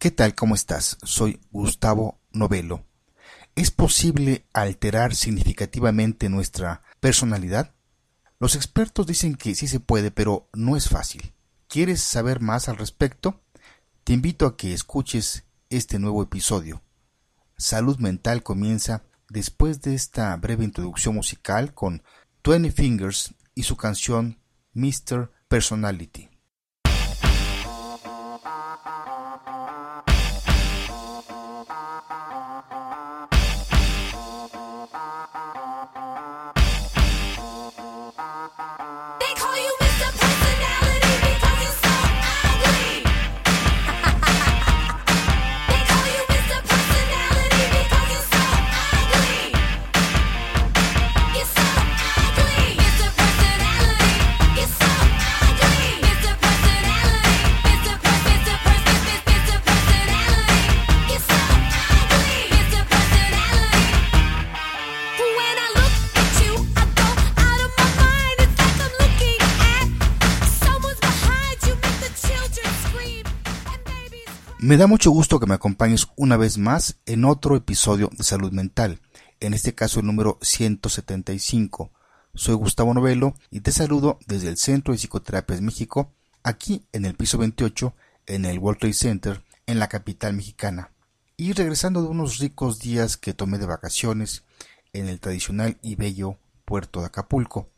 ¿Qué tal? ¿Cómo estás? Soy Gustavo Novelo. ¿Es posible alterar significativamente nuestra personalidad? Los expertos dicen que sí se puede, pero no es fácil. ¿Quieres saber más al respecto? Te invito a que escuches este nuevo episodio. Salud Mental comienza después de esta breve introducción musical con Twenty Fingers y su canción Mr. Personality. Me da mucho gusto que me acompañes una vez más en otro episodio de Salud Mental, en este caso el número 175. Soy Gustavo Novelo y te saludo desde el Centro de Psicoterapias México, aquí en el piso 28, en el World Trade Center, en la capital mexicana. Y regresando de unos ricos días que tomé de vacaciones en el tradicional y bello puerto de Acapulco,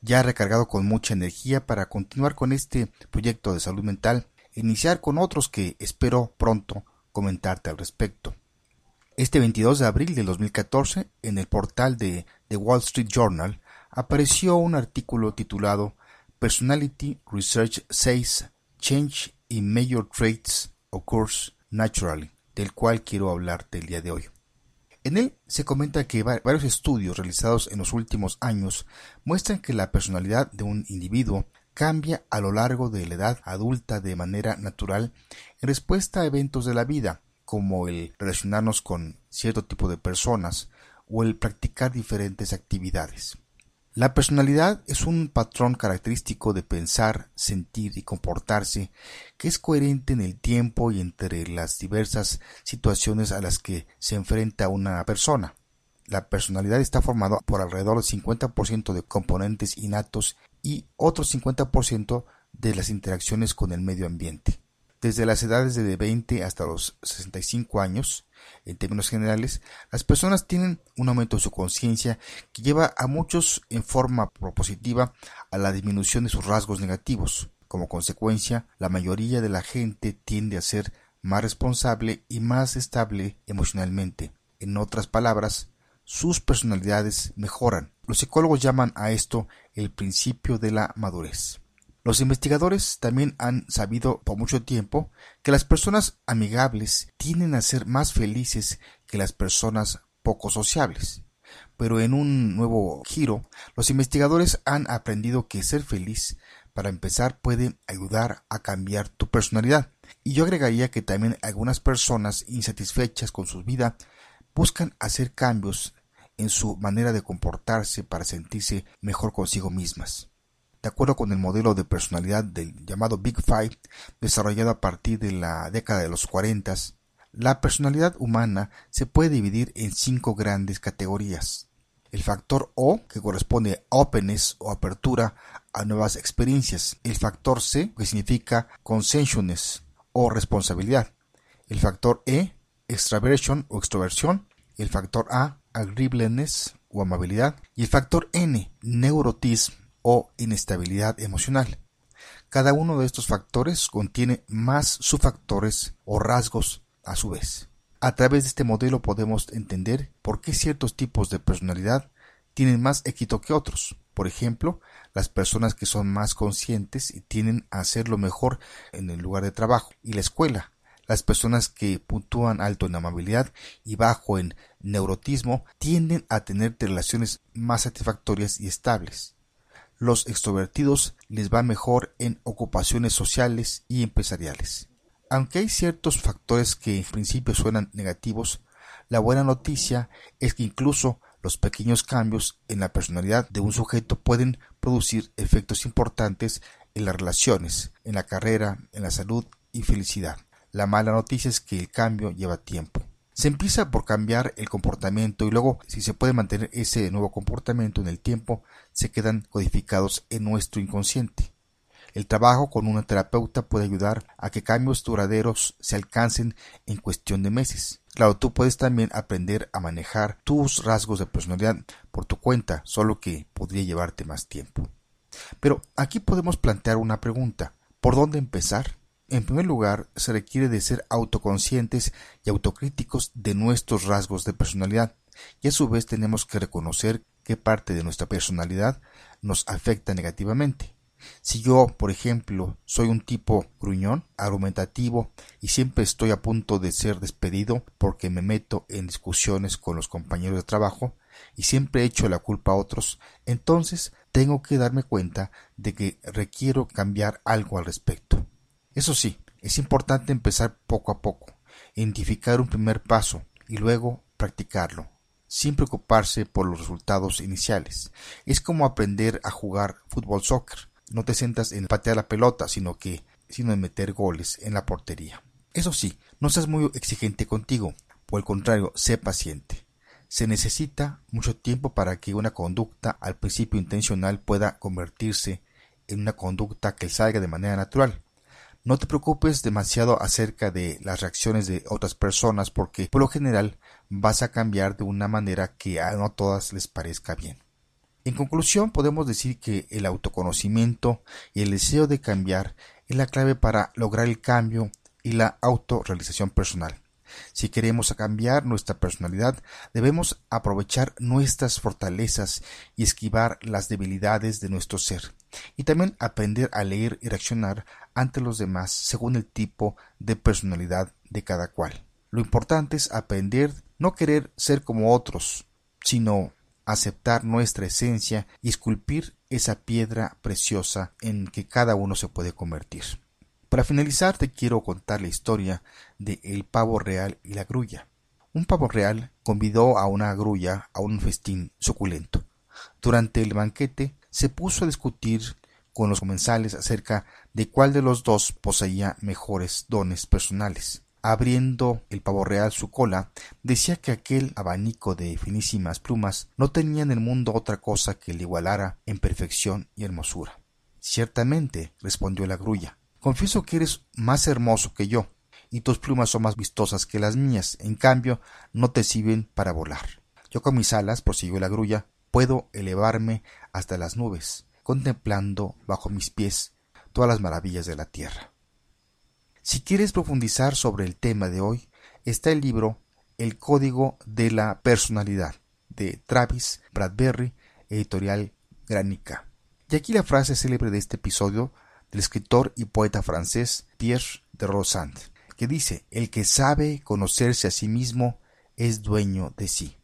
ya recargado con mucha energía para continuar con este proyecto de salud mental iniciar con otros que espero pronto comentarte al respecto. Este 22 de abril de 2014, en el portal de The Wall Street Journal, apareció un artículo titulado Personality Research Says Change in Major Traits Occurs Naturally, del cual quiero hablarte el día de hoy. En él se comenta que varios estudios realizados en los últimos años muestran que la personalidad de un individuo cambia a lo largo de la edad adulta de manera natural en respuesta a eventos de la vida, como el relacionarnos con cierto tipo de personas o el practicar diferentes actividades. La personalidad es un patrón característico de pensar, sentir y comportarse que es coherente en el tiempo y entre las diversas situaciones a las que se enfrenta una persona. La personalidad está formada por alrededor del 50% de componentes innatos y otro 50% de las interacciones con el medio ambiente. Desde las edades de 20 hasta los 65 años, en términos generales, las personas tienen un aumento de su conciencia que lleva a muchos en forma propositiva a la disminución de sus rasgos negativos. Como consecuencia, la mayoría de la gente tiende a ser más responsable y más estable emocionalmente. En otras palabras, sus personalidades mejoran. Los psicólogos llaman a esto el principio de la madurez. Los investigadores también han sabido por mucho tiempo que las personas amigables tienden a ser más felices que las personas poco sociables. Pero en un nuevo giro, los investigadores han aprendido que ser feliz, para empezar, puede ayudar a cambiar tu personalidad. Y yo agregaría que también algunas personas insatisfechas con su vida buscan hacer cambios en su manera de comportarse para sentirse mejor consigo mismas. De acuerdo con el modelo de personalidad del llamado Big Five, desarrollado a partir de la década de los 40, la personalidad humana se puede dividir en cinco grandes categorías. El factor O, que corresponde a openness o apertura a nuevas experiencias. El factor C, que significa consensualness o responsabilidad. El factor E, extraversion o extroversión. El factor A, agreeableness o amabilidad, y el factor N, neurotismo o inestabilidad emocional. Cada uno de estos factores contiene más subfactores o rasgos a su vez. A través de este modelo podemos entender por qué ciertos tipos de personalidad tienen más éxito que otros. Por ejemplo, las personas que son más conscientes y tienen a hacerlo mejor en el lugar de trabajo y la escuela, las personas que puntúan alto en amabilidad y bajo en neurotismo tienden a tener relaciones más satisfactorias y estables. Los extrovertidos les va mejor en ocupaciones sociales y empresariales. Aunque hay ciertos factores que en principio suenan negativos, la buena noticia es que incluso los pequeños cambios en la personalidad de un sujeto pueden producir efectos importantes en las relaciones, en la carrera, en la salud y felicidad. La mala noticia es que el cambio lleva tiempo. Se empieza por cambiar el comportamiento y luego, si se puede mantener ese nuevo comportamiento en el tiempo, se quedan codificados en nuestro inconsciente. El trabajo con una terapeuta puede ayudar a que cambios duraderos se alcancen en cuestión de meses. Claro, tú puedes también aprender a manejar tus rasgos de personalidad por tu cuenta, solo que podría llevarte más tiempo. Pero aquí podemos plantear una pregunta. ¿Por dónde empezar? En primer lugar, se requiere de ser autoconscientes y autocríticos de nuestros rasgos de personalidad, y a su vez tenemos que reconocer qué parte de nuestra personalidad nos afecta negativamente. Si yo, por ejemplo, soy un tipo gruñón, argumentativo y siempre estoy a punto de ser despedido porque me meto en discusiones con los compañeros de trabajo y siempre echo la culpa a otros, entonces tengo que darme cuenta de que requiero cambiar algo al respecto. Eso sí, es importante empezar poco a poco, identificar un primer paso y luego practicarlo, sin preocuparse por los resultados iniciales. Es como aprender a jugar fútbol soccer no te sientas en patear la pelota, sino que sino en meter goles en la portería. Eso sí, no seas muy exigente contigo, por el contrario, sé paciente. Se necesita mucho tiempo para que una conducta al principio intencional pueda convertirse en una conducta que salga de manera natural. No te preocupes demasiado acerca de las reacciones de otras personas porque por lo general vas a cambiar de una manera que a no todas les parezca bien. En conclusión, podemos decir que el autoconocimiento y el deseo de cambiar es la clave para lograr el cambio y la autorrealización personal. Si queremos cambiar nuestra personalidad, debemos aprovechar nuestras fortalezas y esquivar las debilidades de nuestro ser, y también aprender a leer y reaccionar ante los demás según el tipo de personalidad de cada cual. Lo importante es aprender no querer ser como otros, sino aceptar nuestra esencia y esculpir esa piedra preciosa en que cada uno se puede convertir. Para finalizar te quiero contar la historia de el pavo real y la grulla. Un pavo real convidó a una grulla a un festín suculento. Durante el banquete se puso a discutir con los comensales acerca de cuál de los dos poseía mejores dones personales abriendo el pavo real su cola, decía que aquel abanico de finísimas plumas no tenía en el mundo otra cosa que le igualara en perfección y hermosura. Ciertamente, respondió la grulla, confieso que eres más hermoso que yo, y tus plumas son más vistosas que las mías, en cambio, no te sirven para volar. Yo con mis alas, prosiguió la grulla, puedo elevarme hasta las nubes, contemplando bajo mis pies todas las maravillas de la tierra. Si quieres profundizar sobre el tema de hoy, está el libro El Código de la Personalidad de Travis Bradbury, editorial Granica. Y aquí la frase célebre de este episodio del escritor y poeta francés Pierre de Rosand, que dice, el que sabe conocerse a sí mismo es dueño de sí.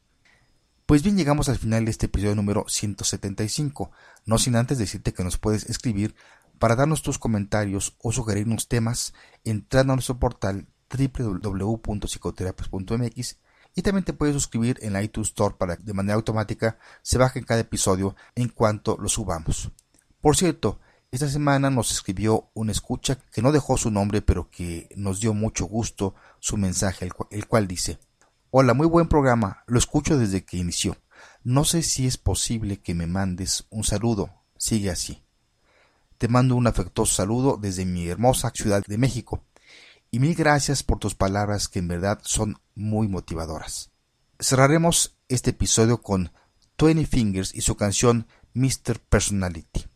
Pues bien, llegamos al final de este episodio número 175, no sin antes decirte que nos puedes escribir para darnos tus comentarios o sugerirnos temas, entrando a nuestro portal www.psicoterapias.mx y también te puedes suscribir en la iTunes Store para que de manera automática se baje cada episodio en cuanto lo subamos. Por cierto, esta semana nos escribió una escucha que no dejó su nombre pero que nos dio mucho gusto su mensaje, el cual dice Hola, muy buen programa, lo escucho desde que inició. No sé si es posible que me mandes un saludo. Sigue así. Te mando un afectuoso saludo desde mi hermosa Ciudad de México y mil gracias por tus palabras que en verdad son muy motivadoras. Cerraremos este episodio con Twenty Fingers y su canción Mr. Personality.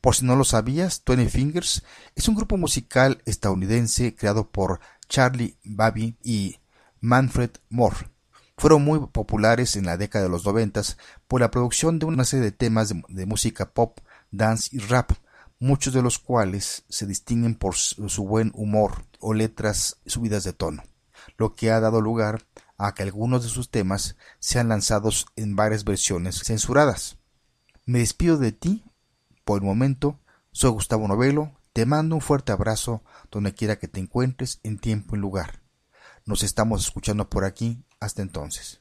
Por si no lo sabías, Twenty Fingers es un grupo musical estadounidense creado por Charlie Baby y Manfred Moore. Fueron muy populares en la década de los noventas por la producción de una serie de temas de música pop, dance y rap, muchos de los cuales se distinguen por su buen humor o letras subidas de tono, lo que ha dado lugar a que algunos de sus temas sean lanzados en varias versiones censuradas. Me despido de ti por el momento, soy Gustavo Novelo, te mando un fuerte abrazo donde quiera que te encuentres en tiempo y lugar. Nos estamos escuchando por aquí, hasta entonces.